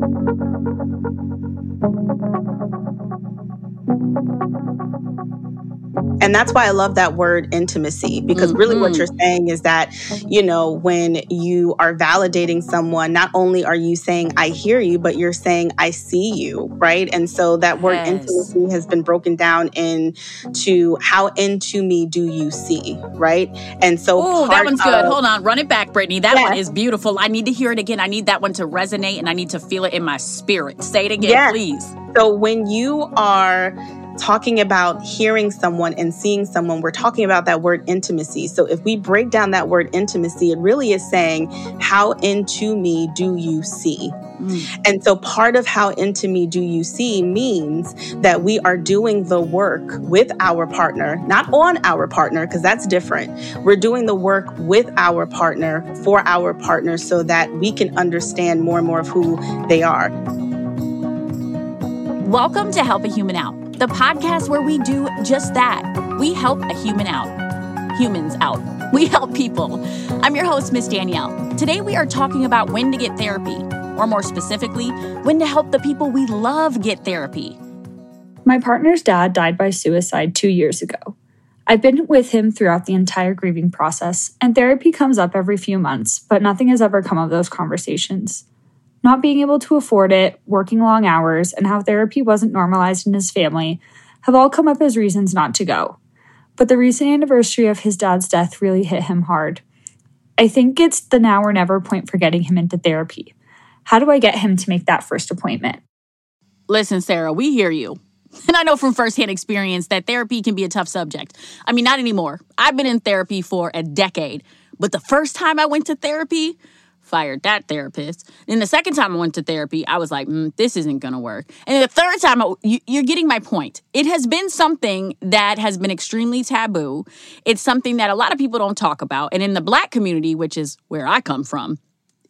Thank you. And that's why I love that word intimacy, because mm-hmm. really what you're saying is that, you know, when you are validating someone, not only are you saying, I hear you, but you're saying, I see you, right? And so that word yes. intimacy has been broken down into how into me do you see, right? And so, oh, that one's of, good. Hold on, run it back, Brittany. That yes. one is beautiful. I need to hear it again. I need that one to resonate and I need to feel it in my spirit. Say it again, yes. please. So when you are talking about hearing someone and seeing someone, we're talking about that word intimacy. So if we break down that word intimacy, it really is saying, How into me do you see? Mm. And so part of how into me do you see means that we are doing the work with our partner, not on our partner, because that's different. We're doing the work with our partner for our partner so that we can understand more and more of who they are. Welcome to Help a Human Out the podcast where we do just that. We help a human out. Humans out. We help people. I'm your host, Miss Danielle. Today we are talking about when to get therapy, or more specifically, when to help the people we love get therapy. My partner's dad died by suicide two years ago. I've been with him throughout the entire grieving process, and therapy comes up every few months, but nothing has ever come of those conversations. Not being able to afford it, working long hours, and how therapy wasn't normalized in his family have all come up as reasons not to go. But the recent anniversary of his dad's death really hit him hard. I think it's the now or never point for getting him into therapy. How do I get him to make that first appointment? Listen, Sarah, we hear you. And I know from firsthand experience that therapy can be a tough subject. I mean, not anymore. I've been in therapy for a decade. But the first time I went to therapy, fired that therapist. Then the second time I went to therapy, I was like, mm, this isn't going to work. And the third time, I, you, you're getting my point. It has been something that has been extremely taboo. It's something that a lot of people don't talk about. And in the black community, which is where I come from,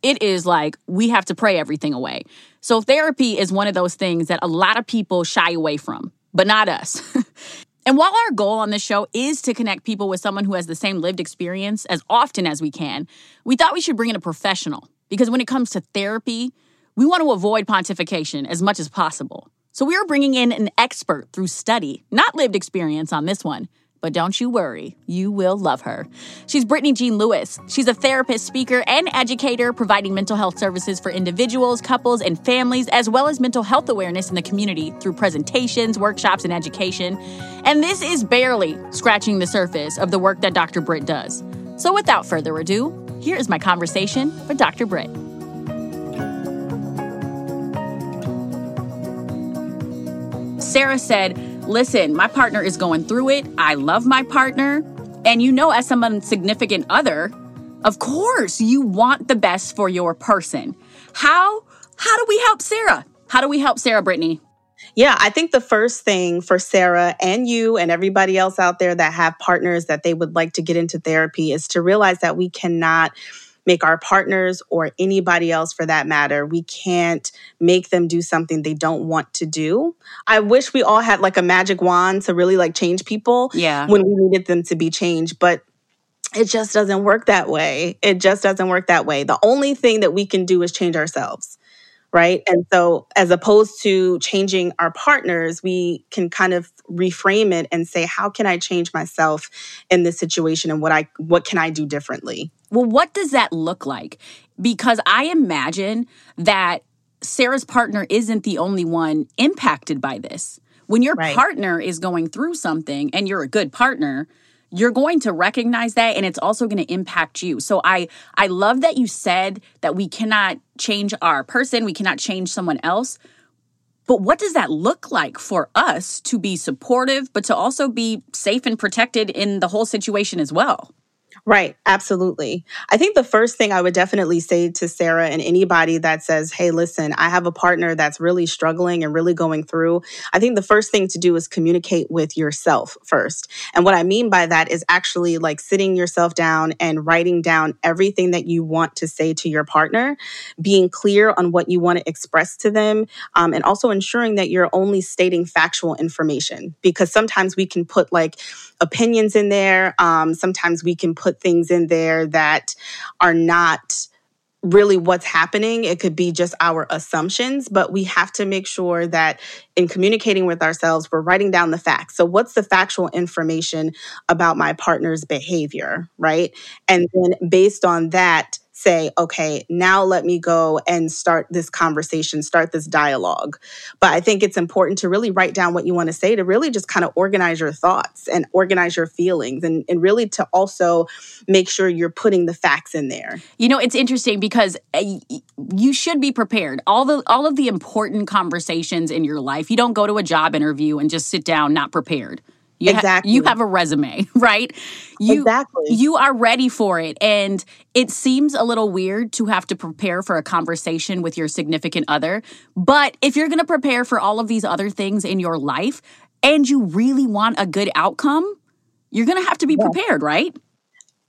it is like we have to pray everything away. So therapy is one of those things that a lot of people shy away from, but not us. And while our goal on this show is to connect people with someone who has the same lived experience as often as we can, we thought we should bring in a professional because when it comes to therapy, we want to avoid pontification as much as possible. So we are bringing in an expert through study, not lived experience on this one. But don't you worry, you will love her. She's Brittany Jean-Louis. She's a therapist, speaker, and educator providing mental health services for individuals, couples, and families, as well as mental health awareness in the community through presentations, workshops, and education. And this is barely scratching the surface of the work that Dr. Britt does. So without further ado, here is my conversation with Dr. Britt. Sarah said, listen, my partner is going through it. I love my partner. And you know, as someone significant other, of course, you want the best for your person. How how do we help Sarah? How do we help Sarah Brittany? Yeah, I think the first thing for Sarah and you and everybody else out there that have partners that they would like to get into therapy is to realize that we cannot make our partners or anybody else for that matter, we can't make them do something they don't want to do. I wish we all had like a magic wand to really like change people yeah. when we needed them to be changed, but it just doesn't work that way. It just doesn't work that way. The only thing that we can do is change ourselves right? And so, as opposed to changing our partners, we can kind of reframe it and say, "How can I change myself in this situation, and what I what can I do differently?" Well, what does that look like? Because I imagine that Sarah's partner isn't the only one impacted by this. When your right. partner is going through something and you're a good partner, you're going to recognize that and it's also going to impact you. So I I love that you said that we cannot change our person, we cannot change someone else. But what does that look like for us to be supportive but to also be safe and protected in the whole situation as well? Right, absolutely. I think the first thing I would definitely say to Sarah and anybody that says, hey, listen, I have a partner that's really struggling and really going through, I think the first thing to do is communicate with yourself first. And what I mean by that is actually like sitting yourself down and writing down everything that you want to say to your partner, being clear on what you want to express to them, um, and also ensuring that you're only stating factual information because sometimes we can put like opinions in there, um, sometimes we can put things in there that are not really what's happening. It could be just our assumptions, but we have to make sure that in communicating with ourselves, we're writing down the facts. So, what's the factual information about my partner's behavior, right? And then based on that, say, okay, now let me go and start this conversation, start this dialogue. But I think it's important to really write down what you want to say, to really just kind of organize your thoughts and organize your feelings, and, and really to also make sure you're putting the facts in there. You know, it's interesting because eh, you should be prepared. All the all of the important conversations in your life, you don't go to a job interview and just sit down not prepared. You exactly. Ha- you have a resume, right? You, exactly. You are ready for it. And it seems a little weird to have to prepare for a conversation with your significant other. But if you're going to prepare for all of these other things in your life and you really want a good outcome, you're going to have to be yeah. prepared, right?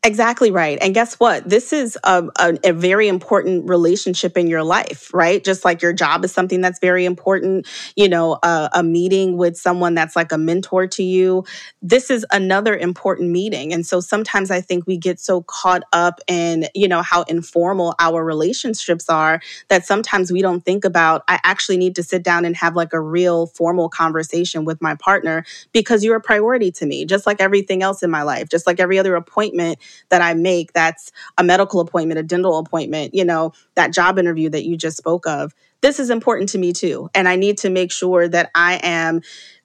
Exactly right. And guess what? This is a, a, a, very important relationship in your life, right? Just like your job is something that's very important, you know, a, a meeting with someone that's like a mentor to you. This is another important meeting. And so sometimes I think we get so caught up in, you know, how informal our relationships are that sometimes we don't think about, I actually need to sit down and have like a real formal conversation with my partner because you're a priority to me, just like everything else in my life, just like every other appointment that I make that's a medical appointment, a dental appointment, you know, that job interview that you just spoke of. This is important to me too. And I need to make sure that I am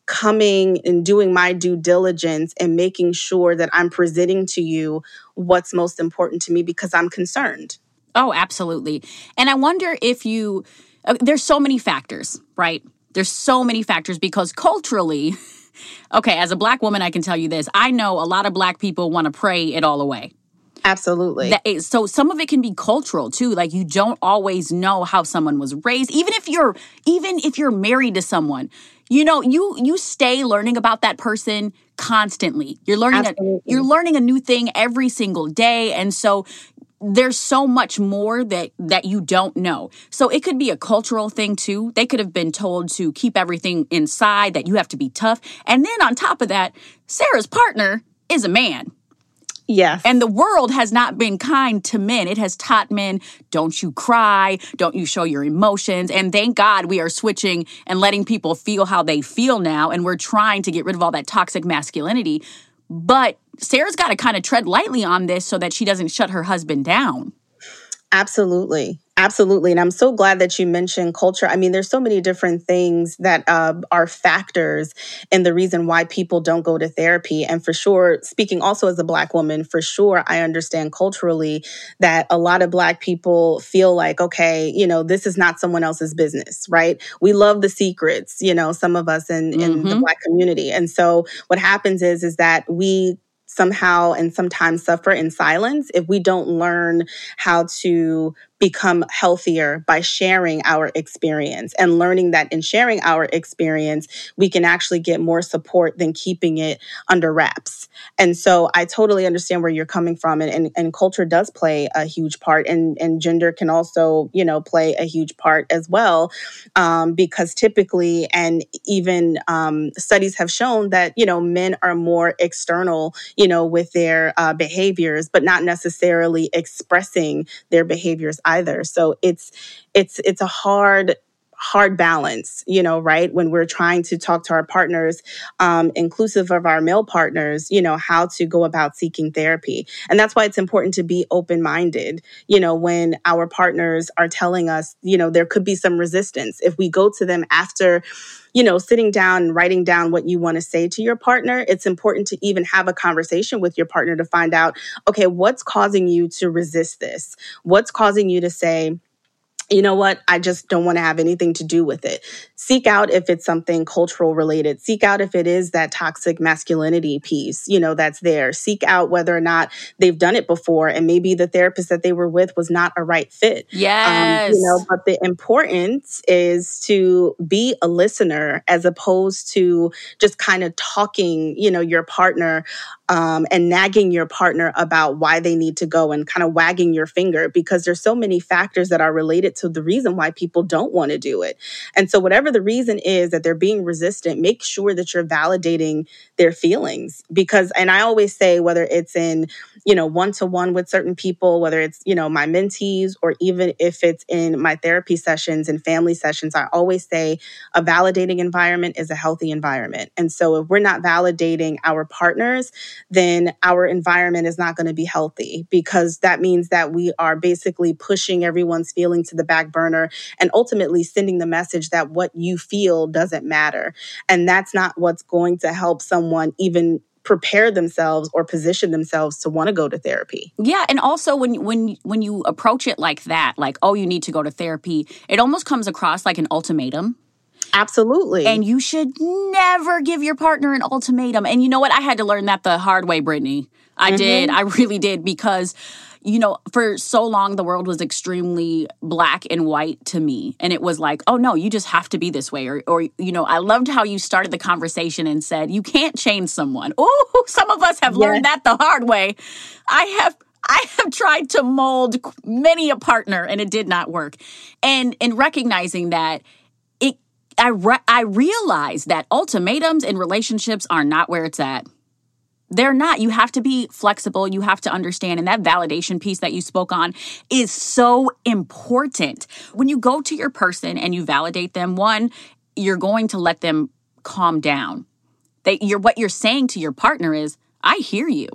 coming and doing my due diligence and making sure that I'm presenting to you what's most important to me because I'm concerned. Oh, absolutely. And I wonder if you, uh, there's so many factors, right? There's so many factors because culturally, okay, as a black woman, I can tell you this. I know a lot of black people want to pray it all away. Absolutely. So some of it can be cultural too. Like you don't always know how someone was raised. Even if you're even if you're married to someone, you know, you you stay learning about that person constantly. You're learning a, you're learning a new thing every single day. And so there's so much more that that you don't know. So it could be a cultural thing too. They could have been told to keep everything inside, that you have to be tough. And then on top of that, Sarah's partner is a man. Yes. And the world has not been kind to men. It has taught men, don't you cry, don't you show your emotions. And thank God we are switching and letting people feel how they feel now. And we're trying to get rid of all that toxic masculinity. But Sarah's got to kind of tread lightly on this so that she doesn't shut her husband down. Absolutely. Absolutely. And I'm so glad that you mentioned culture. I mean, there's so many different things that uh, are factors in the reason why people don't go to therapy. And for sure, speaking also as a Black woman, for sure, I understand culturally that a lot of Black people feel like, okay, you know, this is not someone else's business, right? We love the secrets, you know, some of us in, in mm-hmm. the Black community. And so what happens is, is that we somehow and sometimes suffer in silence if we don't learn how to become healthier by sharing our experience and learning that in sharing our experience, we can actually get more support than keeping it under wraps. And so I totally understand where you're coming from. And, and, and culture does play a huge part, and, and gender can also, you know, play a huge part as well. Um, because typically, and even um, studies have shown that, you know, men are more external, you know, with their uh, behaviors, but not necessarily expressing their behaviors either. So it's it's it's a hard hard balance, you know, right? When we're trying to talk to our partners, um, inclusive of our male partners, you know, how to go about seeking therapy. And that's why it's important to be open minded, you know, when our partners are telling us, you know, there could be some resistance. If we go to them after, you know, sitting down and writing down what you want to say to your partner, it's important to even have a conversation with your partner to find out, okay, what's causing you to resist this? What's causing you to say, you know what? I just don't want to have anything to do with it. Seek out if it's something cultural related. Seek out if it is that toxic masculinity piece, you know, that's there. Seek out whether or not they've done it before and maybe the therapist that they were with was not a right fit. Yes. Um, you know, but the importance is to be a listener as opposed to just kind of talking, you know, your partner um, and nagging your partner about why they need to go and kind of wagging your finger because there's so many factors that are related to the reason why people don't want to do it. And so, whatever the reason is that they're being resistant, make sure that you're validating their feelings because, and I always say, whether it's in, you know, one to one with certain people, whether it's, you know, my mentees or even if it's in my therapy sessions and family sessions, I always say a validating environment is a healthy environment. And so, if we're not validating our partners, then our environment is not going to be healthy because that means that we are basically pushing everyone's feelings to the back burner and ultimately sending the message that what you feel doesn't matter. And that's not what's going to help someone even prepare themselves or position themselves to want to go to therapy. Yeah, and also when when when you approach it like that, like oh you need to go to therapy, it almost comes across like an ultimatum. Absolutely. And you should never give your partner an ultimatum. And you know what? I had to learn that the hard way, Brittany. I mm-hmm. did. I really did because you know, for so long the world was extremely black and white to me. And it was like, oh no, you just have to be this way. Or, or you know, I loved how you started the conversation and said, you can't change someone. Oh, some of us have learned that the hard way. I have I have tried to mold many a partner and it did not work. And in recognizing that I re- I realize that ultimatums in relationships are not where it's at. They're not. You have to be flexible. You have to understand. And that validation piece that you spoke on is so important. When you go to your person and you validate them, one, you're going to let them calm down. They, you're, what you're saying to your partner is, I hear you.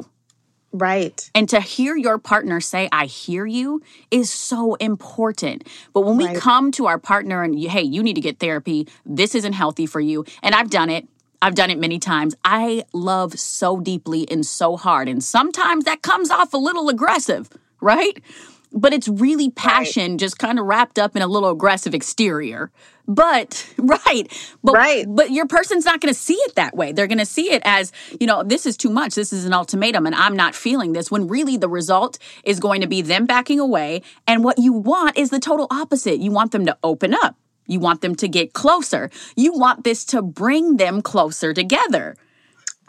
Right. And to hear your partner say, I hear you, is so important. But when we right. come to our partner and, hey, you need to get therapy, this isn't healthy for you. And I've done it. I've done it many times. I love so deeply and so hard. And sometimes that comes off a little aggressive, right? But it's really passion right. just kind of wrapped up in a little aggressive exterior. But right. But right. but your person's not going to see it that way. They're going to see it as, you know, this is too much. This is an ultimatum and I'm not feeling this when really the result is going to be them backing away and what you want is the total opposite. You want them to open up. You want them to get closer. You want this to bring them closer together.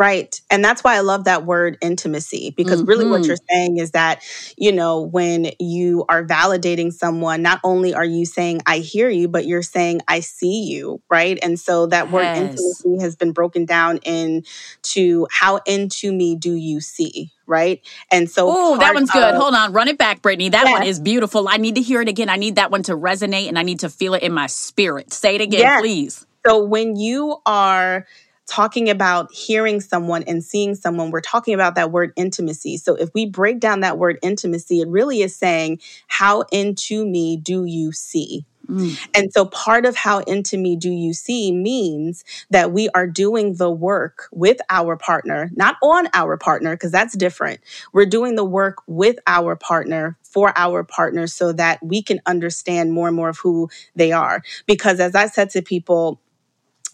Right. And that's why I love that word intimacy, because mm-hmm. really what mm-hmm. you're saying is that, you know, when you are validating someone, not only are you saying, I hear you, but you're saying, I see you. Right. And so that yes. word intimacy has been broken down into how into me do you see? right? And so, oh, that one's good. Hold on, run it back, Brittany. That yes. one is beautiful. I need to hear it again. I need that one to resonate, and I need to feel it in my spirit. Say it again, yes. please. So when you are talking about hearing someone and seeing someone, we're talking about that word intimacy. So if we break down that word intimacy, it really is saying, How into me do you see? Mm. And so part of how into me do you see means that we are doing the work with our partner, not on our partner, because that's different. We're doing the work with our partner for our partner so that we can understand more and more of who they are. Because as I said to people,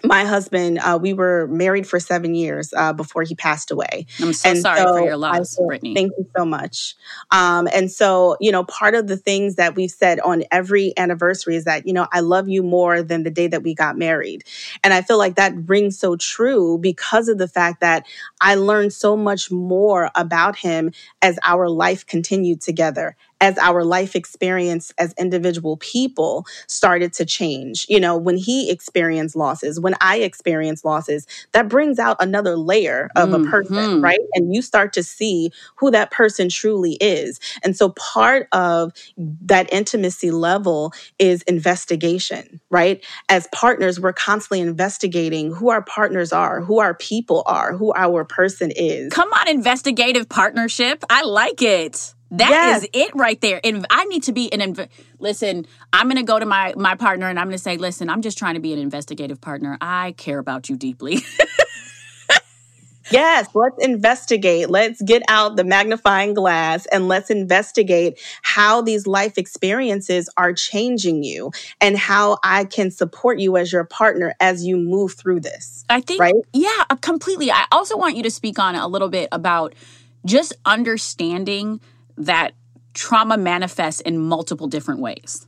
my husband, uh, we were married for seven years uh, before he passed away. I'm so and sorry so for your loss, Brittany. Thank you so much. Um, and so, you know, part of the things that we've said on every anniversary is that, you know, I love you more than the day that we got married. And I feel like that rings so true because of the fact that I learned so much more about him as our life continued together as our life experience as individual people started to change. You know, when he experienced losses, when I experienced losses, that brings out another layer of mm-hmm. a person, mm-hmm. right? And you start to see who that person truly is. And so part of that intimacy level is investigation, right? As partners, we're constantly investigating who our partners are, who our people are, who our person is. Come on, investigative partnership. I like it. That yes. is it right there. And I need to be an inv- listen. I'm going to go to my my partner and I'm going to say, "Listen, I'm just trying to be an investigative partner. I care about you deeply." Yes, let's investigate. Let's get out the magnifying glass and let's investigate how these life experiences are changing you and how I can support you as your partner as you move through this. I think, right? yeah, uh, completely. I also want you to speak on a little bit about just understanding that trauma manifests in multiple different ways.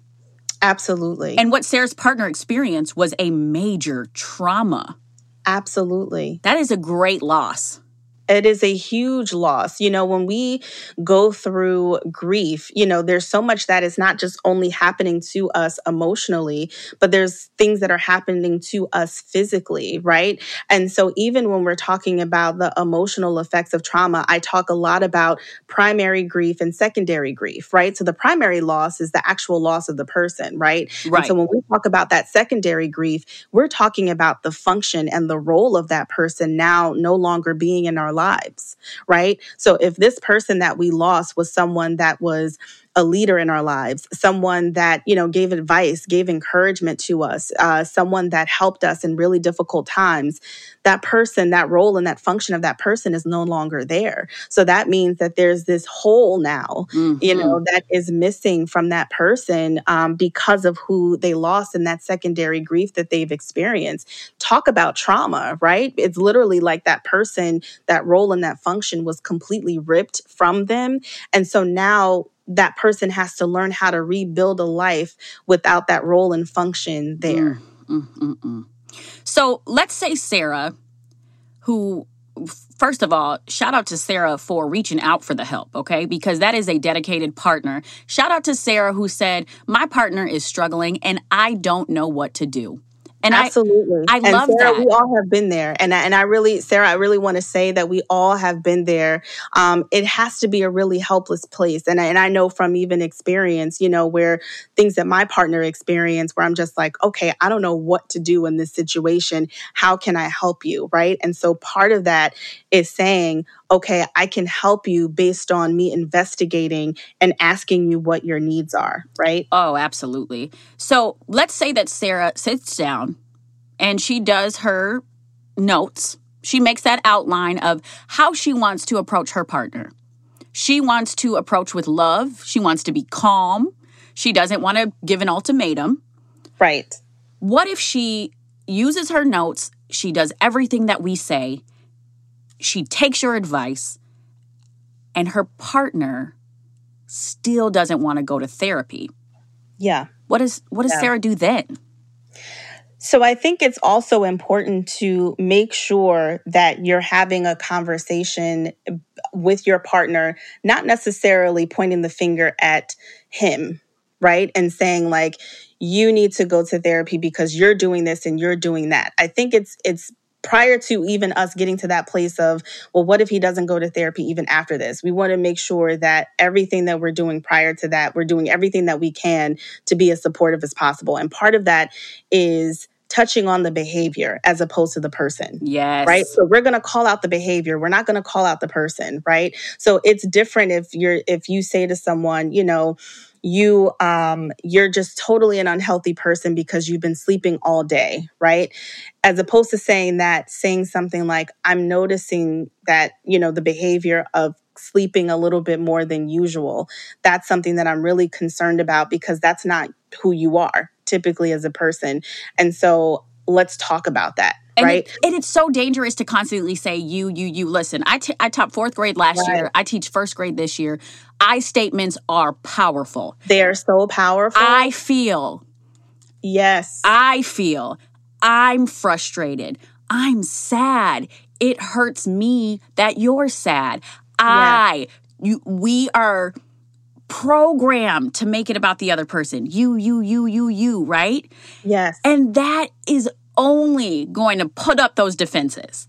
Absolutely. And what Sarah's partner experienced was a major trauma. Absolutely. That is a great loss it is a huge loss. You know, when we go through grief, you know, there's so much that is not just only happening to us emotionally, but there's things that are happening to us physically, right? And so even when we're talking about the emotional effects of trauma, I talk a lot about primary grief and secondary grief, right? So the primary loss is the actual loss of the person, right? Right. And so when we talk about that secondary grief, we're talking about the function and the role of that person now no longer being in our lives, right? So if this person that we lost was someone that was a leader in our lives, someone that, you know, gave advice, gave encouragement to us, uh, someone that helped us in really difficult times, that person, that role and that function of that person is no longer there. So that means that there's this hole now, mm-hmm. you know, that is missing from that person um, because of who they lost in that secondary grief that they've experienced. Talk about trauma, right? It's literally like that person, that role and that function was completely ripped from them. And so now that person has to learn how to rebuild a life without that role and function there. Mm, mm, mm, mm. so let's say Sarah, who first of all, shout out to Sarah for reaching out for the help, okay? Because that is a dedicated partner. Shout out to Sarah who said, My partner is struggling and I don't know what to do. And absolutely, I, I and love Sarah, that. We all have been there, and I, and I really, Sarah, I really want to say that we all have been there. Um, it has to be a really helpless place, and I, and I know from even experience, you know, where things that my partner experienced, where I'm just like, okay, I don't know what to do in this situation. How can I help you, right? And so part of that is saying, okay, I can help you based on me investigating and asking you what your needs are, right? Oh, absolutely. So let's say that Sarah sits down and she does her notes. She makes that outline of how she wants to approach her partner. She wants to approach with love. She wants to be calm. She doesn't want to give an ultimatum. Right. What if she uses her notes? She does everything that we say she takes your advice and her partner still doesn't want to go to therapy. Yeah. What does what does yeah. Sarah do then? So I think it's also important to make sure that you're having a conversation with your partner, not necessarily pointing the finger at him, right? And saying like you need to go to therapy because you're doing this and you're doing that. I think it's it's prior to even us getting to that place of, well, what if he doesn't go to therapy even after this? We want to make sure that everything that we're doing prior to that, we're doing everything that we can to be as supportive as possible. And part of that is touching on the behavior as opposed to the person. Yes. Right. So we're going to call out the behavior. We're not going to call out the person. Right. So it's different if you're, if you say to someone, you know, you um you're just totally an unhealthy person because you've been sleeping all day right as opposed to saying that saying something like i'm noticing that you know the behavior of sleeping a little bit more than usual that's something that i'm really concerned about because that's not who you are typically as a person. And so let's talk about that and right? it, and it's so dangerous to constantly say you you you listen I, t- I taught fourth grade last right. year. I teach first grade this year. I statements are powerful. They are so powerful. I feel. Yes. I feel. I'm frustrated. I'm sad. It hurts me that you're sad. I, you, we are programmed to make it about the other person. You, you, you, you, you, right? Yes. And that is only going to put up those defenses.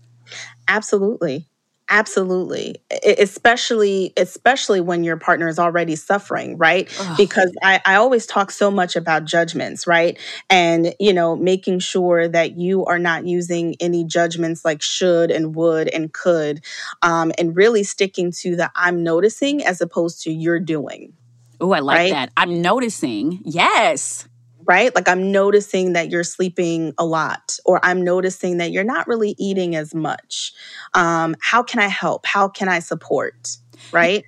Absolutely. Absolutely. Especially especially when your partner is already suffering, right? Ugh. Because I, I always talk so much about judgments, right? And you know, making sure that you are not using any judgments like should and would and could, um, and really sticking to the I'm noticing as opposed to you're doing. Oh, I like right? that. I'm noticing. Yes right? Like I'm noticing that you're sleeping a lot, or I'm noticing that you're not really eating as much. Um, how can I help? How can I support? Right?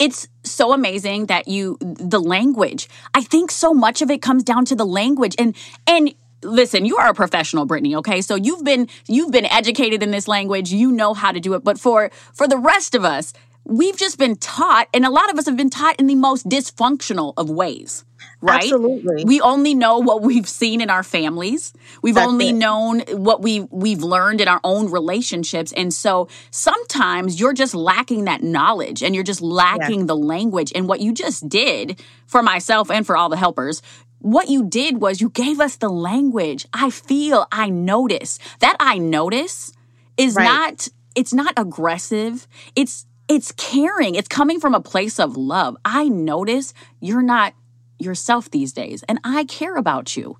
It's so amazing that you the language. I think so much of it comes down to the language and and listen you are a professional brittany okay so you've been you've been educated in this language you know how to do it but for for the rest of us we've just been taught and a lot of us have been taught in the most dysfunctional of ways right? Absolutely. We only know what we've seen in our families. We've That's only it. known what we we've learned in our own relationships. And so sometimes you're just lacking that knowledge and you're just lacking the language. And what you just did for myself and for all the helpers, what you did was you gave us the language. I feel, I notice. That I notice is Right. not it's not aggressive. It's it's caring. It's coming from a place of love. I notice you're not yourself these days and I care about you.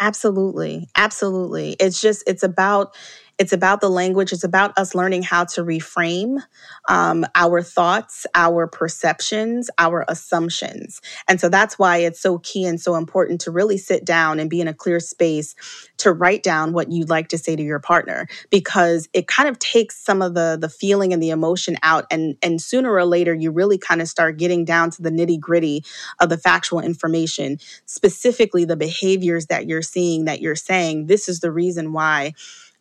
Absolutely. Absolutely. It's just it's about it's about the language. It's about us learning how to reframe um, our thoughts, our perceptions, our assumptions. And so that's why it's so key and so important to really sit down and be in a clear space to write down what you'd like to say to your partner because it kind of takes some of the the feeling and the emotion out and and sooner or later you really kind of start getting down to the nitty gritty of the factual information specifically the behaviors that you're seeing that you're saying this is the reason why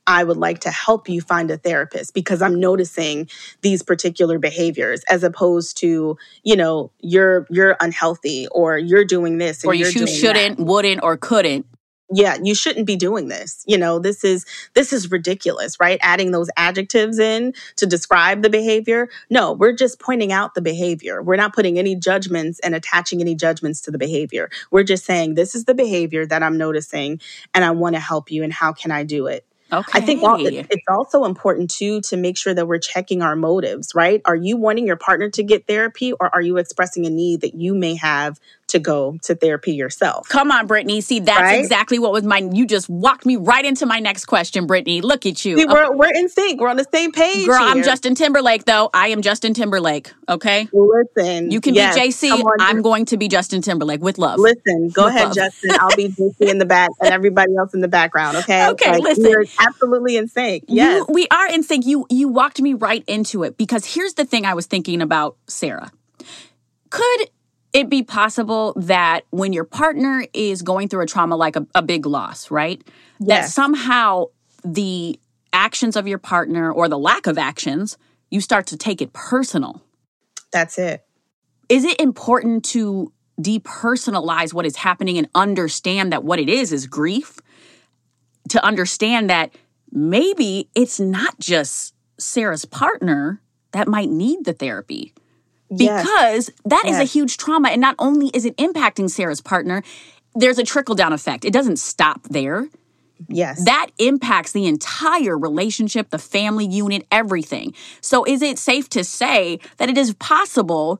I would like to help you find a therapist because I'm noticing these particular behaviors as opposed to, you know, you're you're unhealthy or you're doing this and Or you you're should- doing that. shouldn't, wouldn't, or couldn't. yeah you shouldn't be doing this. You know this is this is ridiculous right? Adding those adjectives in to describe the behavior. No we're just pointing out the behavior. We're not putting any judgments and attaching any judgments to the behavior. We're just saying this is the behavior that i'm noticing and i want to help you and how can i do it Okay. I think it's also important too to make sure that we're checking our motives, right? Are you wanting your partner to get therapy or are you expressing a need that you may have to go to therapy yourself? Come on, Brittany. See, that's Right? exactly what was mine. You just walked me right into my next question, Brittany. Look at you. See, we're, we're in sync. We're on the same page. Girl, I'm. Justin Timberlake, though. I am Justin Timberlake. Okay. Listen, You can yes, be JC. on, I'm going to be Justin Timberlake with love. Listen, go With ahead, love. Justin. I'll be JC in the back and everybody else in the background. Okay. Okay, listen. We're absolutely in sync. Yes. You, we are in sync. You you walked me right into it because here's the thing I was thinking about Sarah. Could it be possible that when your partner is going through a trauma like a, a big loss, right? That somehow the actions of your partner or the lack of actions, you start to take it personal. That's it. Is it important to depersonalize what is happening and understand that what it is is grief? To understand that maybe it's not just Sarah's partner that might need the therapy Yes. because that is a huge trauma. And not only is it impacting Sarah's partner, there's a trickle down effect. It doesn't stop there. Yes. That impacts the entire relationship, the family unit, everything. So, is it safe to say that it is possible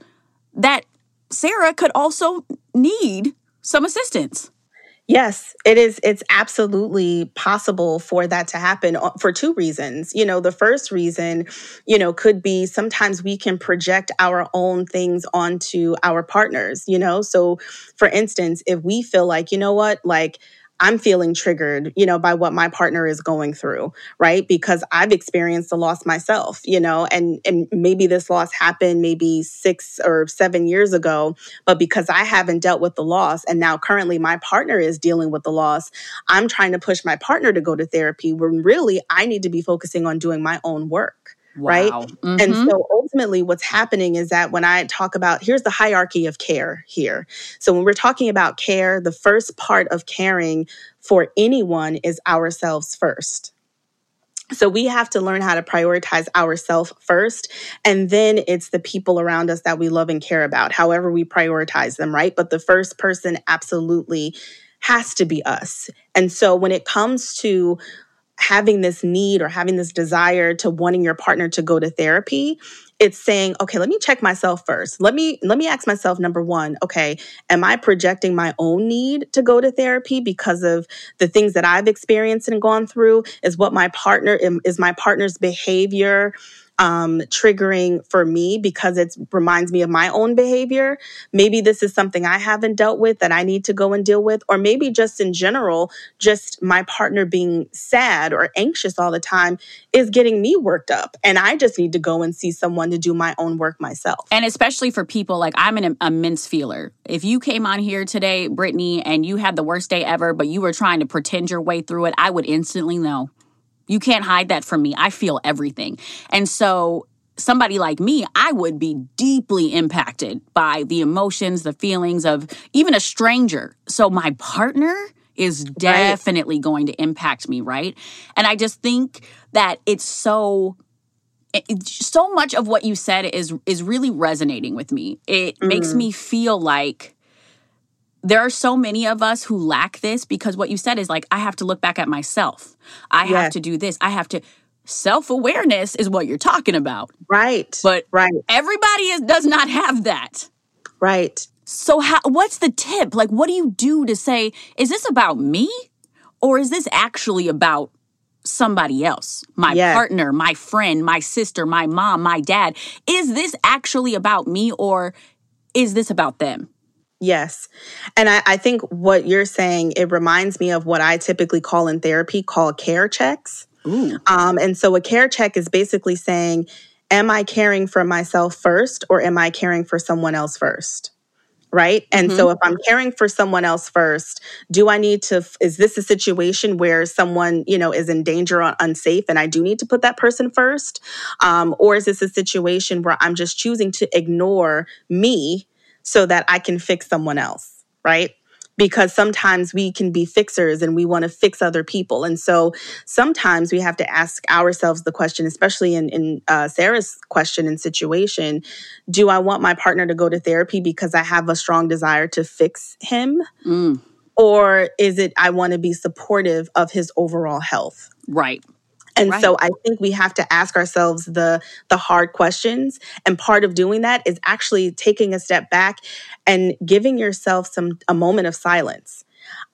that Sarah could also need some assistance? Yes, it is. It's absolutely possible for that to happen uh, for two reasons. You know, the first reason, you know, could be sometimes we can project our own things onto our partners, you know? So, for instance, if we feel like, you know what, like, I'm feeling triggered, you know, by what my partner is going through, right? Because I've experienced the loss myself, you know, and and maybe this loss happened maybe 6 or 7 years ago, but because I haven't dealt with the loss and now currently my partner is dealing with the loss, I'm trying to push my partner to go to therapy when really I need to be focusing on doing my own work. Right? Wow. And mm-hmm. so ultimately, what's happening is that when I talk about here's the hierarchy of care here. So when we're talking about care, the first part of caring for anyone is ourselves first. So we have to learn how to prioritize ourselves first. And then it's the people around us that we love and care about, however we prioritize them, right? But the first person absolutely has to be us. And so when it comes to having this need or having this desire to wanting your partner to go to therapy it's saying okay let me check myself first. Let me let me ask myself number 1 okay am i projecting my own need to go to therapy because of the things that i've experienced and gone through? Is what my partner is my partner's behavior um, triggering for me because it reminds me of my own behavior. Maybe this is something I haven't dealt with that I need to go and deal with, or maybe just in general, just my partner being sad or anxious all the time is getting me worked up. And I just need to go and see someone to do my own work myself. And especially for people like I'm an immense feeler. If you came on here today, Brittany, and you had the worst day ever, but you were trying to pretend your way through it, I would instantly know. You can't hide that from me. I feel everything. And so somebody like me, I would be deeply impacted by the emotions, the feelings of even a stranger. So my partner is definitely right. going to impact me, right? And I just think that it's so it, so much of what you said is is really resonating with me. It mm. makes me feel like there are so many of us who lack this because what you said is like, I have to look back at myself. I yes. have to do this. I have to. Self awareness is what you're talking about. Right. But right. everybody is, does not have that. Right. So, how, what's the tip? Like, what do you do to say, is this about me? Or is this actually about somebody else? My yes. partner, my friend, my sister, my mom, my dad. Is this actually about me or is this about them? Yes. And I, I, think what you're saying, it reminds me of what I typically call in therapy call care checks. Um, and so a care check is basically saying, am I caring for myself first or am I caring for someone else first? Right. And mm-hmm. so if I'm caring for someone else first, do I need to, is this a situation where someone, you know, is in danger or unsafe and I do need to put that person first? Um, or is this a situation where I'm just choosing to ignore me so that I can fix someone else, right? Because sometimes we can be fixers and we want to fix other people. And so sometimes we have to ask ourselves the question, especially in, in uh, Sarah's question and situation do I want my partner to go to therapy because I have a strong desire to fix him? Mm. Or is it I want to be supportive of his overall health? Right. And right. so I think we have to ask ourselves the the hard questions and part of doing that is actually taking a step back and giving yourself some a moment of silence.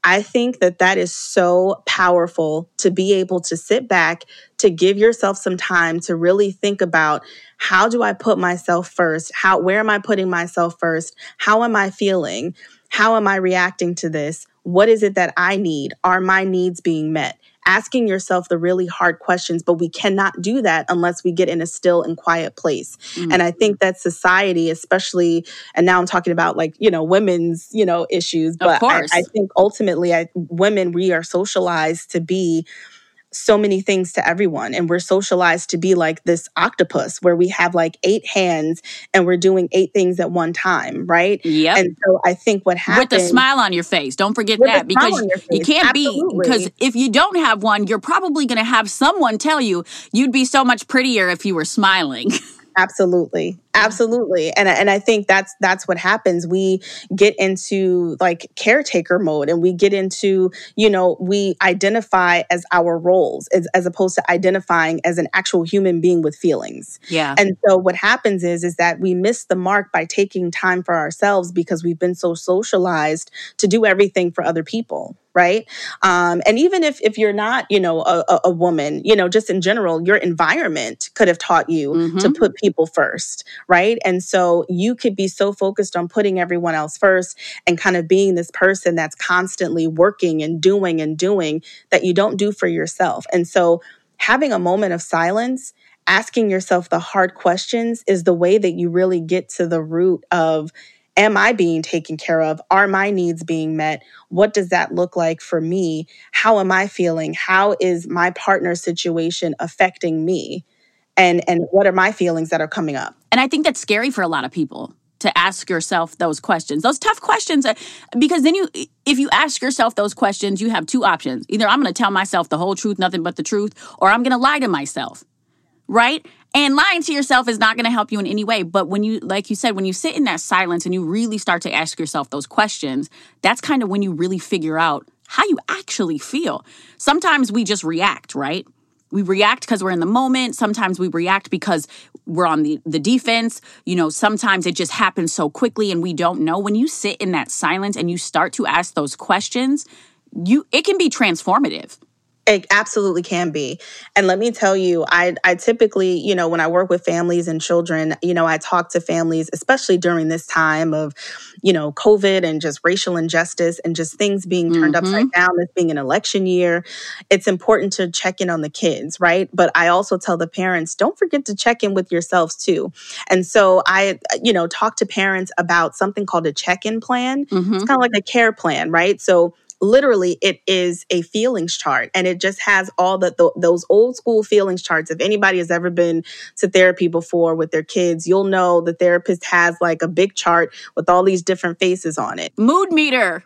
I think that that is so powerful to be able to sit back, to give yourself some time to really think about how do I put myself first? How where am I putting myself first? How am I feeling? How am I reacting to this? What is it that I need? Are my needs being met? Asking yourself the really hard questions, but we cannot do that unless we get in a still and quiet place. Mm-hmm. And I think that society, especially, and now I'm talking about like, you know, women's, you know, issues, but I, I, think ultimately I, women, we are socialized to be so many things to everyone. And we're socialized to be like this octopus where we have like eight hands and we're doing eight things at one time, right? Yeah. And so I think what happens with a smile on your face. Don't forget that because you can't Absolutely. be because if you don't have one, you're probably going to have someone tell you you'd be so much prettier if you were smiling. Absolutely. Absolutely. And and I think that's that's what happens. We get into like caretaker mode and we get into, you know, we identify as our roles as, as opposed to identifying as an actual human being with feelings. Yeah. And so what happens is is that we miss the mark by taking time for ourselves because we've been so socialized to do everything for other people right? Um, and even if if you're not you know a, a, woman you know just in general your environment could have taught you mm-hmm. to put people first right? And so you could be so focused on putting everyone else first and kind of being this person that's constantly working and doing and doing that you don't do for yourself. And so having a moment of silence asking yourself the hard questions is the way that you really get to the root of am I being taken care of? Are my needs being met? What does that look like for me? How am I feeling? How is my partner's situation affecting me? And and what are my feelings that are coming up? And I think that's scary for a lot of people to ask yourself those questions. Those tough questions uh, because then you if you ask yourself those questions, you have two options. Either I'm going to tell myself the whole truth, nothing but the truth, or I'm going to lie to myself. Right? And lying to yourself is not going to help you in any way. But when you, like you said, when you sit in that silence and you really start to ask yourself those questions, that's kind of when you really figure out how you actually feel. Sometimes we just react, right? We react because we're in the moment. Sometimes we react because we're on the, the defense. You know, sometimes it just happens so quickly and we don't know. When you sit in that silence and you start to ask those questions, you it can be transformative. It absolutely can be. And let me tell you, I, I typically, you know, when I work with families and children, you know, I talk to families, especially during this time of, you know, COVID and just racial injustice and just things being turned mm-hmm. upside down, this being an election year. It's important to check in on the kids, right? But I also tell the parents, don't forget to check in with yourselves too. And so I, you know, talk to parents about something called a check in plan. Mm-hmm. It's kind of like a care plan, right? So literally it is a feelings chart and it just has all the, the, those old school feelings charts. If anybody has ever been to therapy before with their kids you'll know the therapist has like a big chart with all these different faces on it. Mood meter.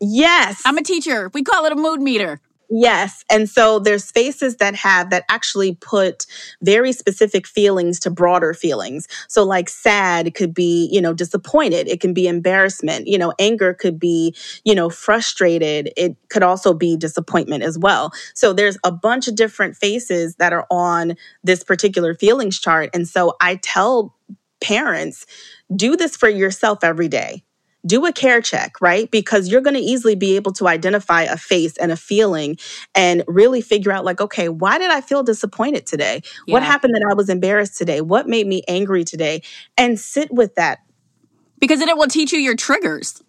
Yes. I'm a teacher. We call it a mood meter Yes. And so there's spaces that have that actually put very specific feelings to broader feelings. So like sad could be, you know, disappointed. It can be embarrassment. You know, anger could be, you know, frustrated. It could also be disappointment as well. So there's a bunch of different faces that are on this particular feelings chart. And so I tell parents, do this for yourself every day do a care check, right? Because you're going to easily be able to identify a face and a feeling and really figure out, like, okay, why did I feel disappointed today? Yeah. What happened that I was embarrassed today? What made me angry today? And sit with that. Because then it will teach you your triggers.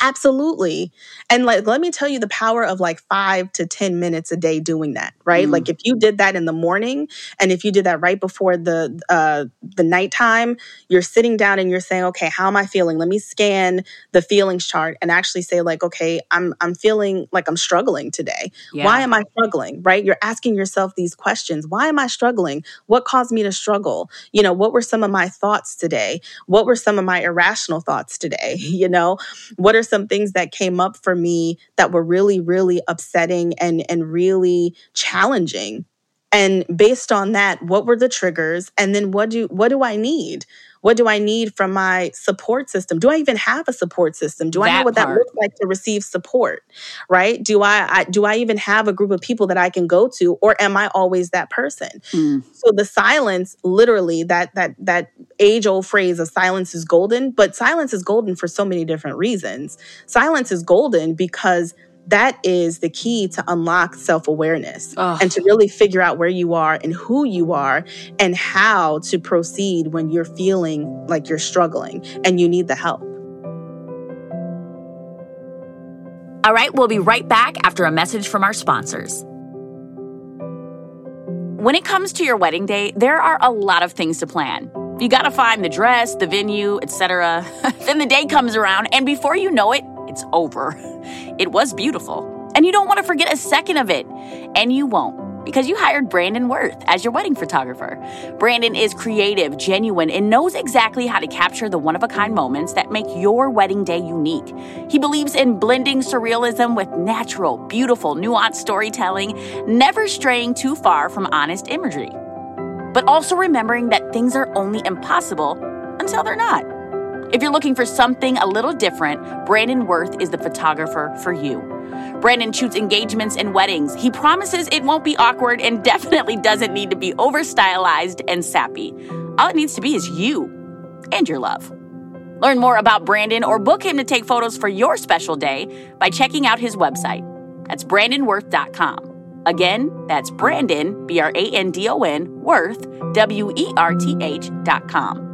Absolutely. And like let me tell you the power of like 5 to 10 minutes a day doing that, right? Mm. Like if you did that in the morning and if you did that right before the uh the nighttime, you're sitting down and you're saying, "Okay, how am I feeling? Let me scan the feelings chart and actually say like, "Okay, I'm I'm feeling like I'm struggling today. Yeah. Why am I struggling?" Right? You're asking yourself these questions. Why am I struggling? What caused me to struggle? You know, what were some of my thoughts today? What were some of my irrational thoughts today? You know, what are some things that came up for me that were really, really upsetting and, and really challenging. And based on that, what were the triggers? And then what do what do I need? What do I need from my support system? Do I even have a support system? Do I know what part. that looks like to receive support? Right? Do I, I, do I even have a group of people that I can go to, or am I always that person? Mm. So the silence, literally, that that that age old phrase of silence is golden, but silence is golden for so many different reasons. Silence is golden because that is the key to unlock self awareness and to really figure out where you are and who you are and how to proceed when you're feeling like you're struggling and you need the help. All right, we'll be right back after a message from our sponsors. When it comes to your wedding day, there are a lot of things to plan. You got to find the dress, the venue, etc. then the day comes around and before you know it, it's over. It was beautiful. And you don't want to forget a second of it. And you won't because you hired Brandon Werth as your wedding photographer. Brandon is creative, genuine, and knows exactly how to capture the one of a kind moments that make your wedding day unique. He believes in blending surrealism with natural, beautiful, nuanced storytelling, never straying too far from honest imagery. But also remembering that things are only impossible until they're not. If you're looking for something a little different, Brandon Werth is the photographer for you. Brandon shoots engagements and weddings. He promises it won't be awkward and definitely doesn't need to be over stylized and sappy. All it needs to be is you and your love. Learn more about Brandon or book him to take photos for your special day by checking out his website. That's brandonwerth.com. Again, that's Brandon, B R A N D O N, Werth, W E R T H.com.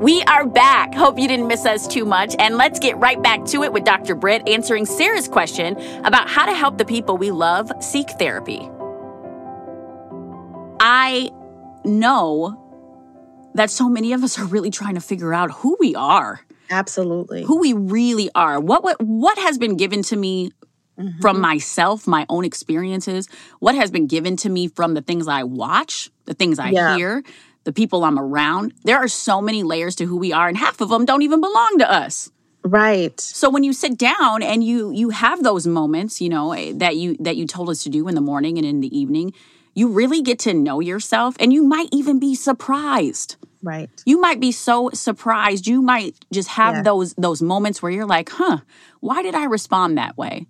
We are back. Hope you didn't miss us too much. And let's get right back to it with Dr. Britt answering Sarah's question about how to help the people we love seek therapy. I know that so many of us are really trying to figure out who we are. Absolutely. who we really are. What what what has been given to me mm-hmm. from myself, my own experiences, what has been given to me from the things I watch, the things I Yeah. hear, the people I'm around. There are so many layers to who we are and half of them don't even belong to us. Right. So when you sit down and you you have those moments, you know, eh, that you that you told us to do in the morning and in the evening, you really get to know yourself and you might even be surprised Right. you might be so surprised you might just have Yeah. those those moments where you're like huh why did i respond that way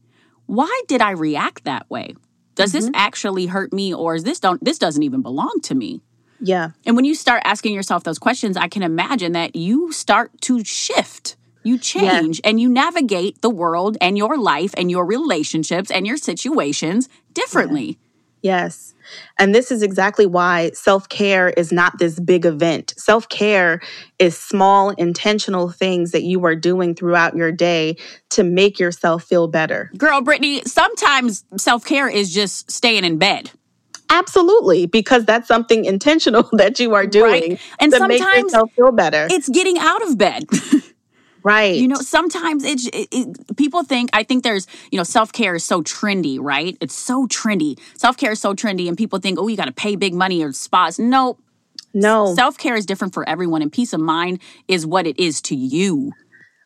why did i react that way does this actually hurt me or is this don't this doesn't even belong to me Yeah. and when you start asking yourself those questions i can imagine that you start to shift you change and you navigate the world and your life and your relationships and your situations differently Yes. And this is exactly why self care is not this big event. Self care is small, intentional things that you are doing throughout your day to make yourself feel better. girl brittany sometimes self-care is just staying in bed Absolutely, because that's something intentional that you are doing And to make yourself feel better. it's getting out of bed. right. you know, sometimes it's it, it, people think I think there's you know self care is so trendy, right? It's so trendy. Self care is so trendy, and people think, oh, you got to pay big money or spas. No, no. self care is different for everyone, and peace of mind is what it is to you.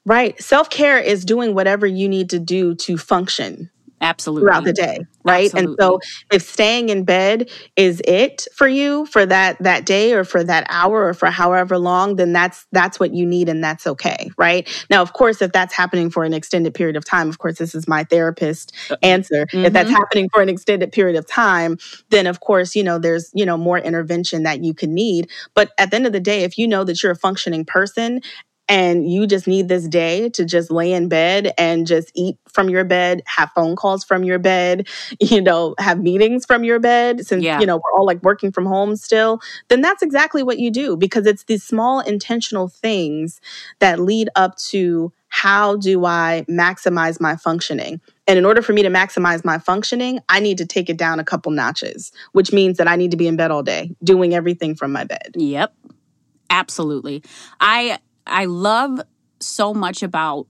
right. Self care is doing whatever you need to do to function. Absolutely. throughout the day right? And so if staying in bed is it for you for that that day or for that hour or for however long then that's that's what you need and that's okay right? Now of course if that's happening for an extended period of time of course this is my therapist uh, answer. If that's mm-hmm. happening for an extended period of time then of course you know there's you know more intervention that you can need. But at the end of the day if you know that you're a functioning person and you just need this day to just lay in bed and just eat from your bed, have phone calls from your bed, you know, have meetings from your bed, since, Yeah. you know, we're all like working from home still, then that's exactly what you do because it's these small intentional things that lead up to how do I maximize my functioning? And in order for me to maximize my functioning, I need to take it down a couple notches, which means that I need to be in bed all day, doing everything from my bed. Yep. Absolutely. I I love so much about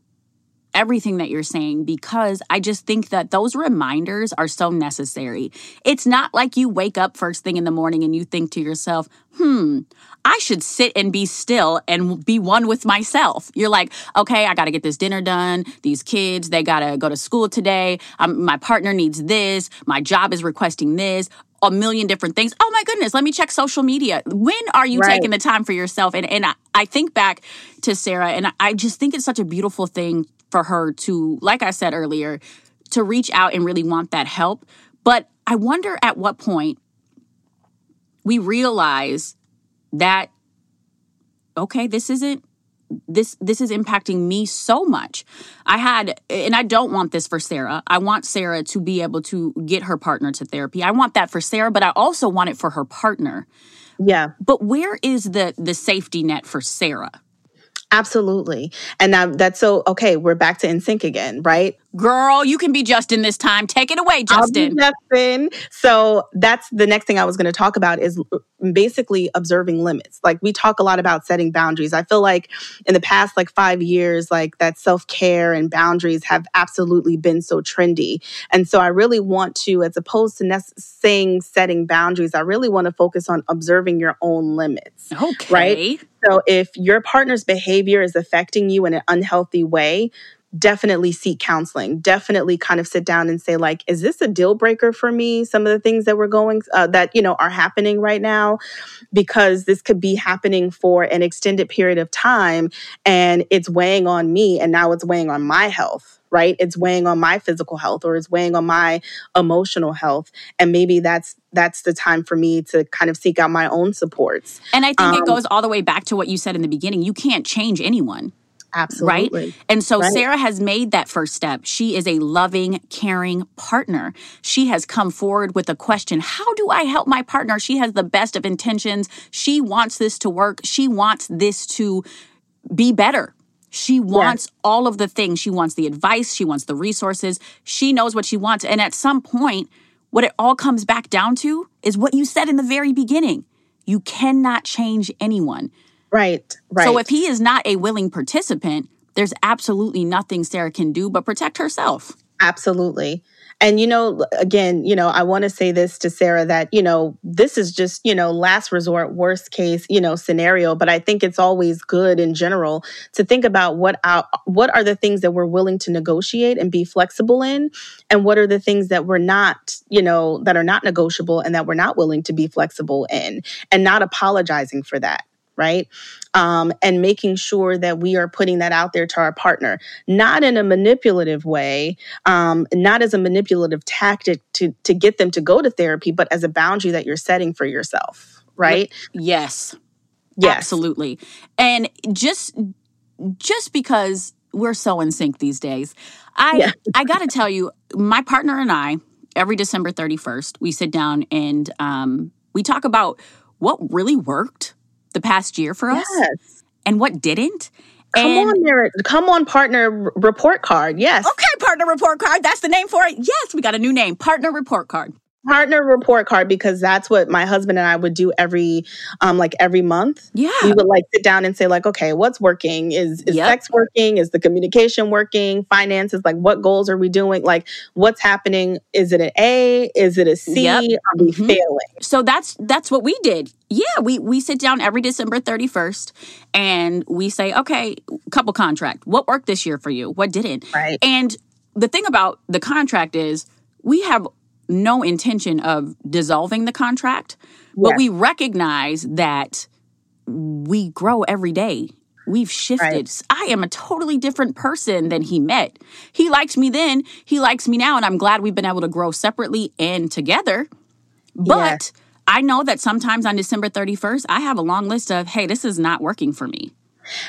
everything that you're saying because I just think that those reminders are so necessary. It's not like you wake up first thing in the morning and you think to yourself, "Hmm, I should sit and be still and be one with myself." You're like, "Okay, I got to get this dinner done. These kids, they got to go to school today. Um, my partner needs this. My job is requesting this." A million different things. Oh my goodness, let me check social media. When are you Right. taking the time for yourself? And and I, I think back to Sarah, and I, I just think it's such a beautiful thing for her to, like I said earlier, to reach out and really want that help. But I wonder at what point we realize that okay, this isn't this this is impacting me so much. I had and I don't want this for Sarah. I want Sarah to be able to get her partner to therapy. I want that for Sarah, but I also want it for her partner. Yeah. But where is the the safety net for Sarah? Absolutely. And now that's so okay, we're back to in sync again, right? Girl, you can be Justin this time. Take it away, Justin. Justin. So that's the next thing I was going to talk about is uh, basically observing limits. Like we talk a lot about setting boundaries. I feel like in the past like 5 years like that self-care and boundaries have absolutely been so trendy. And so I really want to as opposed to nec- saying setting boundaries, I really want to focus on observing your own limits. Okay. Right? So if your partner's behavior is affecting you in an unhealthy way, definitely seek counseling. Definitely kind of sit down and say like, is this a deal breaker for me? Some of the things that we're going uh, that you know are happening right now because this could be happening for an extended period of time and it's weighing on me and now it's weighing on my health right it's weighing on my physical health or it's weighing on my emotional health and maybe that's that's the time for me to kind of seek out my own supports And I think Um, it goes all the way back to what you said in the beginning. You can't change anyone. Absolutely Right? And so Right. Sarah has made that first step. She is a loving, caring partner. She has come forward with a question How do I help my partner? She has the best of intentions. She wants this to work. She wants this to be better. She wants all of the things. She wants the advice. She wants the resources. She knows what she wants. And at some point, what it all comes back down to is what you said in the very beginning. You cannot change anyone. Right, right. So if he is not a willing participant, there's absolutely nothing Sarah can do but protect herself. Absolutely. And, you know, again, you know, I want to say this to Sarah that, you know, this is just, you know, last resort, worst case, you know, scenario. But I think it's always good in general to think about what our, what are the things that we're willing to negotiate and be flexible in, and what are the things that we're not, you know, that are not negotiable and that we're not willing to be flexible in, and not apologizing for that right? Um, and making sure that we are putting that out there to our partner, not in a manipulative way, um, not as a manipulative tactic to to get them to go to therapy, but as a boundary that you're setting for yourself, right? Yes. Yes. Absolutely. And just just because we're so in sync these days, I Yeah. I got to tell you, my partner and I, every December 31st, we sit down and um, we talk about what really worked the past year for us Yes. and what didn't. Come and on there. Come on, partner report card. Yes. Okay, partner report card. That's the name for it. Yes, we got a new name, partner report card. Partner report card because that's what my husband and I would do every um like every month. Yeah. we would like sit down and say like okay what's working? Is is Yep. sex working? Is the communication working? Finances like what goals are we doing? Like what's happening? Is it an a? Is it a c? Yep. are we Mhm. failing? So that's that's what we did. Yeah we we sit down every december 31st and we say okay couple contract. What worked this year for you? What didn't? Right. And the thing about the contract is we have no intention of dissolving the contract but Yes. we recognize that we grow every day We've shifted. Right. I am a totally different person than he met. He liked me then, he likes me now, and I'm glad we've been able to grow separately and together. But Yes. I know that sometimes on December 31st, I have a long list of, hey, this is not working for me.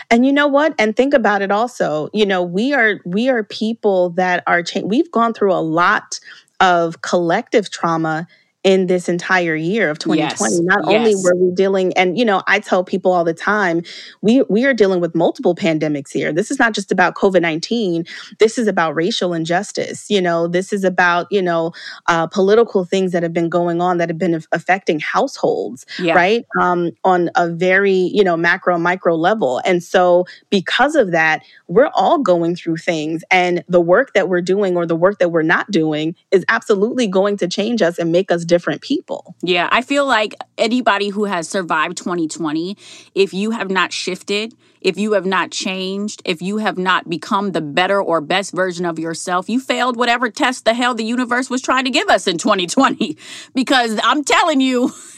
And you know what? And think about it also. You know, we are we are people that are cha- we've gone through a lot of collective trauma in this entire year of 2020. Yes. Not only were we dealing and you know, I tell people all the time, we we are dealing with multiple pandemics here. This is not just about COVID-19. This is about racial injustice. You know, this is about, you know, uh, political things that have been going on that have been af- affecting households Yeah. right? Um, on a very, you know, macro, micro level. And so because of that, we're all going through things. And the work that we're doing or the work that we're not doing is absolutely going to change us and make us different people. Yeah, I feel like anybody who has survived 2020, if you have not shifted, if you have not changed, if you have not become the better or best version of yourself, you failed whatever test the hell the universe was trying to give us in 2020. Because I'm telling you,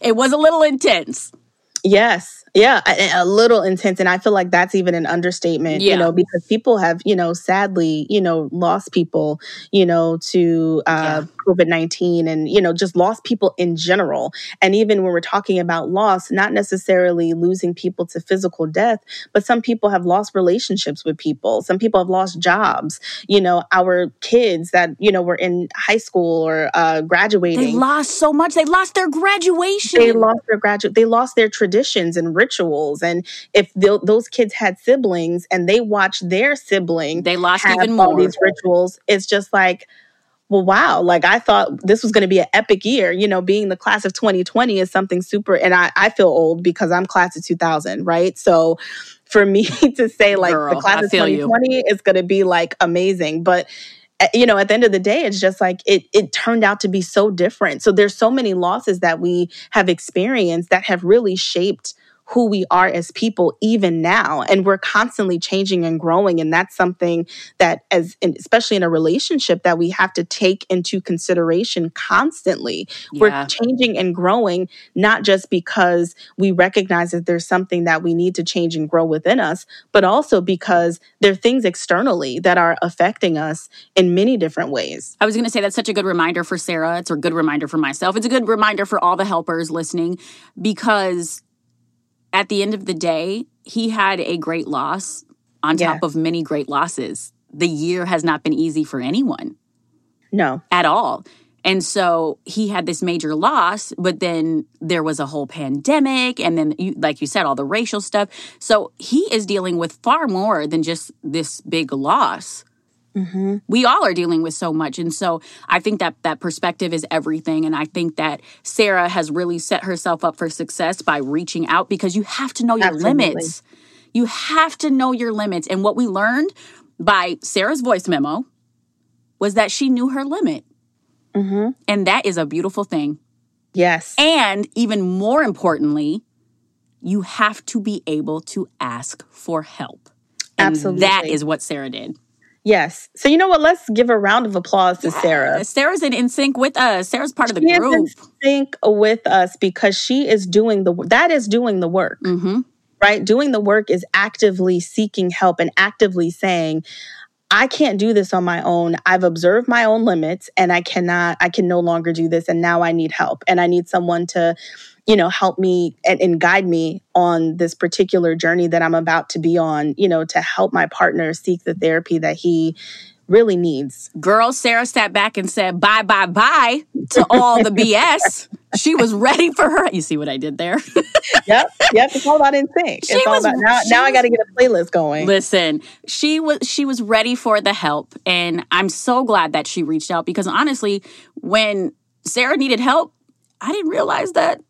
it was a little intense. Yes. Yeah, a, little intense. And I feel like that's even an understatement, Yeah. you know, because people have, you know, sadly, you know, lost people, you know, to uh, COVID 19 and, you know, just lost people in general. And even when we're talking about loss, not necessarily losing people to physical death, but some people have lost relationships with people. Some people have lost jobs. You know, our kids that, you know, were in high school or uh, graduating They lost so much. They lost their graduation. they lost their graduate they lost their traditions and rituals. And if tho- those kids had siblings and they watched their sibling They lost have even all more. these rituals it's just like well wow. Like i thought this was going to be an epic year. You know being the class of 2020 is something super and i, I feel old because i'm class of 2000 right? So for me to say like Girl, the class I of feel you. 2020 is going to be like amazing. But uh, you know at the end of the day it's just like it it turned out to be so different. So there's so many losses that we have experienced that have really shaped who we are as people even now and we're constantly changing and growing and that's something that as in, especially in a relationship that we have to take into consideration constantly Yeah. we're changing and growing not just because we recognize that there's something that we need to change and grow within us but also because there are things externally that are affecting us in many different ways I was going to say that's such a good reminder for Sarah. It's a good reminder for myself. It's a good reminder for all the helpers listening because at the end of the day, he had a great loss on Yeah. top of many great losses. The year has not been easy for anyone no at all. And so he had this major loss, but then there was a whole pandemic. And then, you, like you said, all the racial stuff. So he is dealing with far more than just this big loss. Mm-hmm. We all are dealing with so much. And so I think that that perspective is everything. And I think that Sarah has really set herself up for success by reaching out because you have to know your Absolutely. limits. You have to know your limits. And what we learned by Sarah's voice memo was that she knew her limit. Mm-hmm. And that is a beautiful thing. Yes. And even more importantly, you have to be able to ask for help. And Absolutely. that is what Sarah did. Yes. So you know what? Let's give a round of applause to Sarah. Sarah's in, in sync with us. Sarah's part of the she group. In sync with us because she is doing the that is doing the work. Mm-hmm. Right? Doing the work is actively seeking help and actively saying, I can't do this on my own. I've observed my own limits and I cannot, I can no longer do this. And now I need help. And I need someone to, you know, help me and, and, guide me on this particular journey that I'm about to be on, you know, to help my partner seek the therapy that he really needs. Girl, Sarah sat back and said bye, bye, bye to all the BS. she was ready for her. You see what I did there? yep, yep. It's all about in sync. She it's was, about now. Now I got to get a playlist going. Listen, she was she was ready for the help, and I'm so glad that she reached out because honestly, when Sarah needed help, I didn't realize that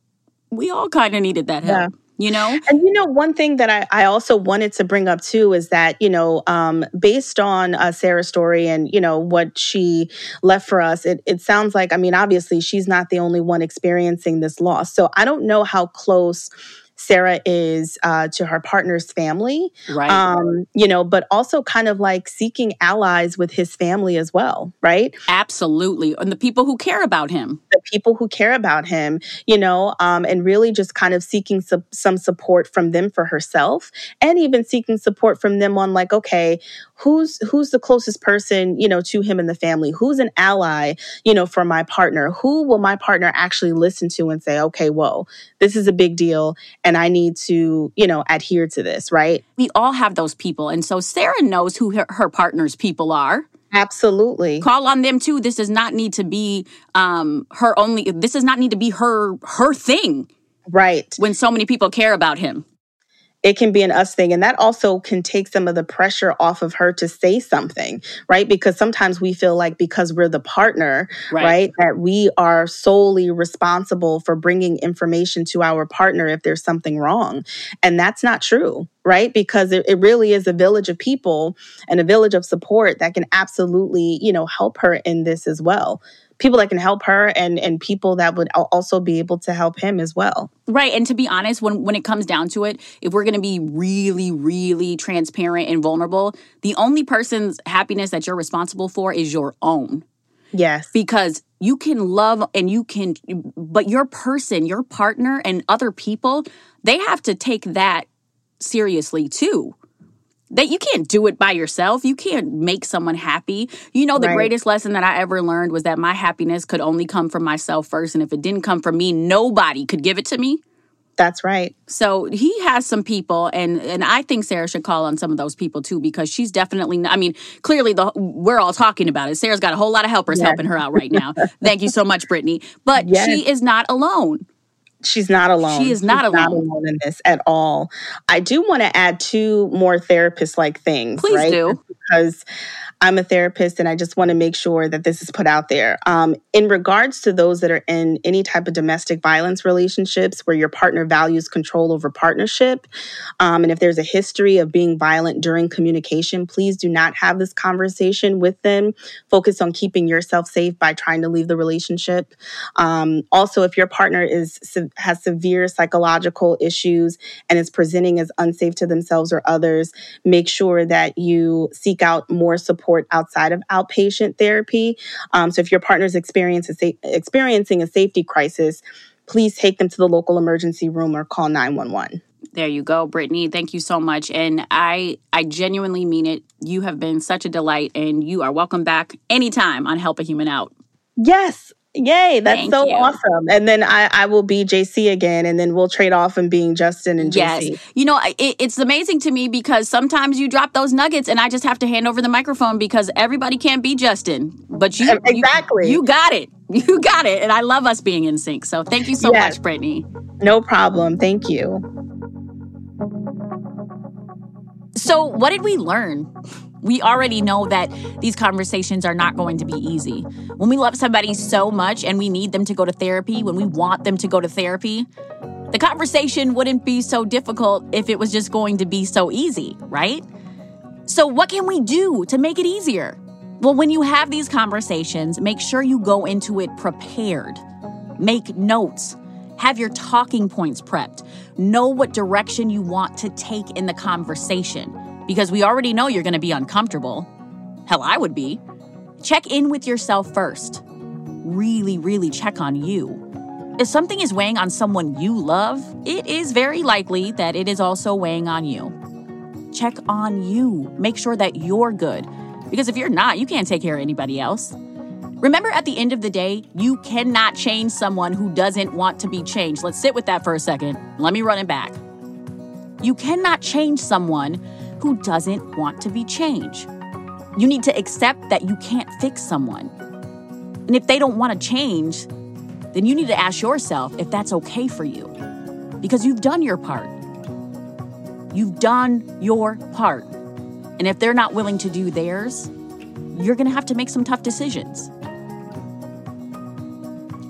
we all kind of needed that help. Yeah you know? And you know one thing that i, I also wanted to bring up too is that you know um, based on uh, sarah's story and you know what she left for us it, it sounds like i mean obviously she's not the only one experiencing this loss. So i don't know how close Sarah is uh, to her partner's family, right? Um, you know, but also kind of like seeking allies with his family as well, right? Absolutely, and the people who care about him, the people who care about him, you know, um, and really just kind of seeking su- some support from them for herself, and even seeking support from them on like, okay, who's who's the closest person, you know, to him in the family? Who's an ally, you know, for my partner? Who will my partner actually listen to and say, okay, whoa, this is a big deal and I need to, you know, adhere to this, right? We all have those people. And so Sarah knows who her, her partner's people are. Absolutely. Call on them too. This does not need to be um her only this does not need to be her her thing. Right. When so many people care about him it can be an us thing. And that also can take some of the pressure off of her to say something, right? Because sometimes we feel like because we're the partner, right, right that we are solely responsible for bringing information to our partner if there's something wrong. And that's not true right because it, it, really is a village of people and a village of support that can absolutely you know help her in this as well people that can help her and and people that would also be able to help him as well. Right. And to be honest, when when it comes down to it, if we're going to be really really transparent and vulnerable, the only person's happiness that you're responsible for is your own. Yes. Because you can love and you can but your person, your partner and other people, they have to take that seriously too that you can't do it by yourself. You can't make someone happy. You know, the right. greatest lesson that I ever learned was that my happiness could only come from myself first. And if it didn't come from me, nobody could give it to me. That's right. So he has some people, and and I think Sarah should call on some of those people too because she's definitely. I mean, clearly the we're all talking about it. Sarah's got a whole lot of helpers yes. helping her out right now. Thank you so much, Brittany. But yes. she is not alone she's not alone. She is not, alone. not alone in this at all. I do want to add two more therapist like things. Please right? do. Because I'm a therapist and I just want to make sure that this is put out there. Um, in regards to those that are in any type of domestic violence relationships where your partner values control over partnership, um, and if there's a history of being violent during communication, please do not have this conversation with them. Focus on keeping yourself safe by trying to leave the relationship. Um, also, if your partner is has severe psychological issues and is presenting as unsafe to themselves or others, make sure that you seek out more support support outside of outpatient therapy. Um, so if your partner is experiencing a safety crisis, please take them to the local emergency room or call 911. There you go, Brittany. Thank you so much. And I I genuinely mean it. You have been such a delight and you are welcome back anytime on Help a Human Out. Yes, Yay, that's Thank so you. awesome. And then I, I will be JC again, and then we'll trade off and being Justin and JC. Yes. You know, it, it's amazing to me because sometimes you drop those nuggets and I just have to hand over the microphone because everybody can't be Justin. But you Exactly. You, you got it. You got it. And I love us being in sync. So thank you so yes. much, Brittany. No problem. Thank you. So, what did we learn? We already know that these conversations are not going to be easy. When we love somebody so much and we need them to go to therapy, when we want them to go to therapy, the conversation wouldn't be so difficult if it was just going to be so easy, right? So, what can we do to make it easier? Well, when you have these conversations, make sure you go into it prepared. Make notes. Have your talking points prepped. Know what direction you want to take in the conversation because we already know you're going to be uncomfortable. Hell, I would be. Check in with yourself first. Really, really check on you. If something is weighing on someone you love, it is very likely that it is also weighing on you. Check on you. Make sure that you're good. Because if you're not, you can't take care of anybody else. Remember, at the end of the day, you cannot change someone who doesn't want to be changed. Let's sit with that for a second. Let me run it back. You cannot change someone who doesn't want to be changed. You need to accept that you can't fix someone. And if they don't want to change, then you need to ask yourself if that's okay for you. Because you've done your part. You've done your part. And if they're not willing to do theirs, you're going to have to make some tough decisions.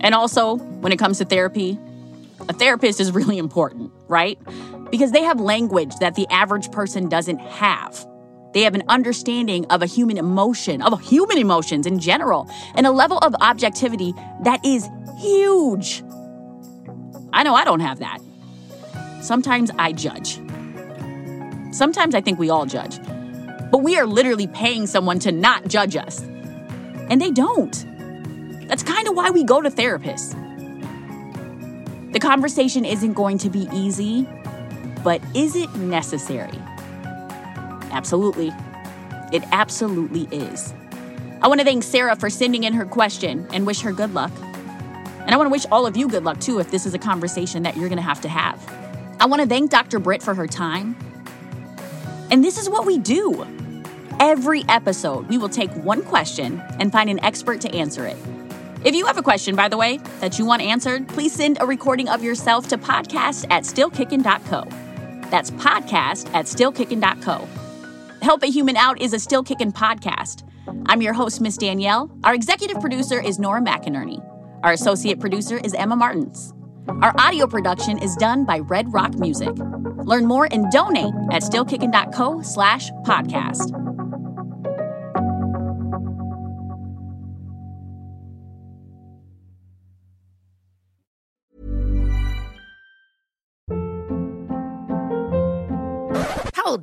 And also, when it comes to therapy, a therapist is really important, right? Because they have language that the average person doesn't have. They have an understanding of a human emotion, of human emotions in general, and a level of objectivity that is huge. I know I don't have that. Sometimes I judge. Sometimes I think we all judge. But we are literally paying someone to not judge us. And they don't. That's kind of why we go to therapists. The conversation isn't going to be easy, but is it necessary? Absolutely. It absolutely is. I want to thank Sarah for sending in her question and wish her good luck. And I want to wish all of you good luck too if this is a conversation that you're going to have to have. I want to thank Dr. Britt for her time. And this is what we do. Every episode, we will take one question and find an expert to answer it. If you have a question, by the way, that you want answered, please send a recording of yourself to podcast at stillkickin.co. That's podcast at stillkickin.co. Help a Human Out is a Still Kickin' podcast. I'm your host, Miss Danielle. Our executive producer is Nora McInerney. Our associate producer is Emma Martins. Our audio production is done by Red Rock Music. Learn more and donate at stillkickin.co slash podcast.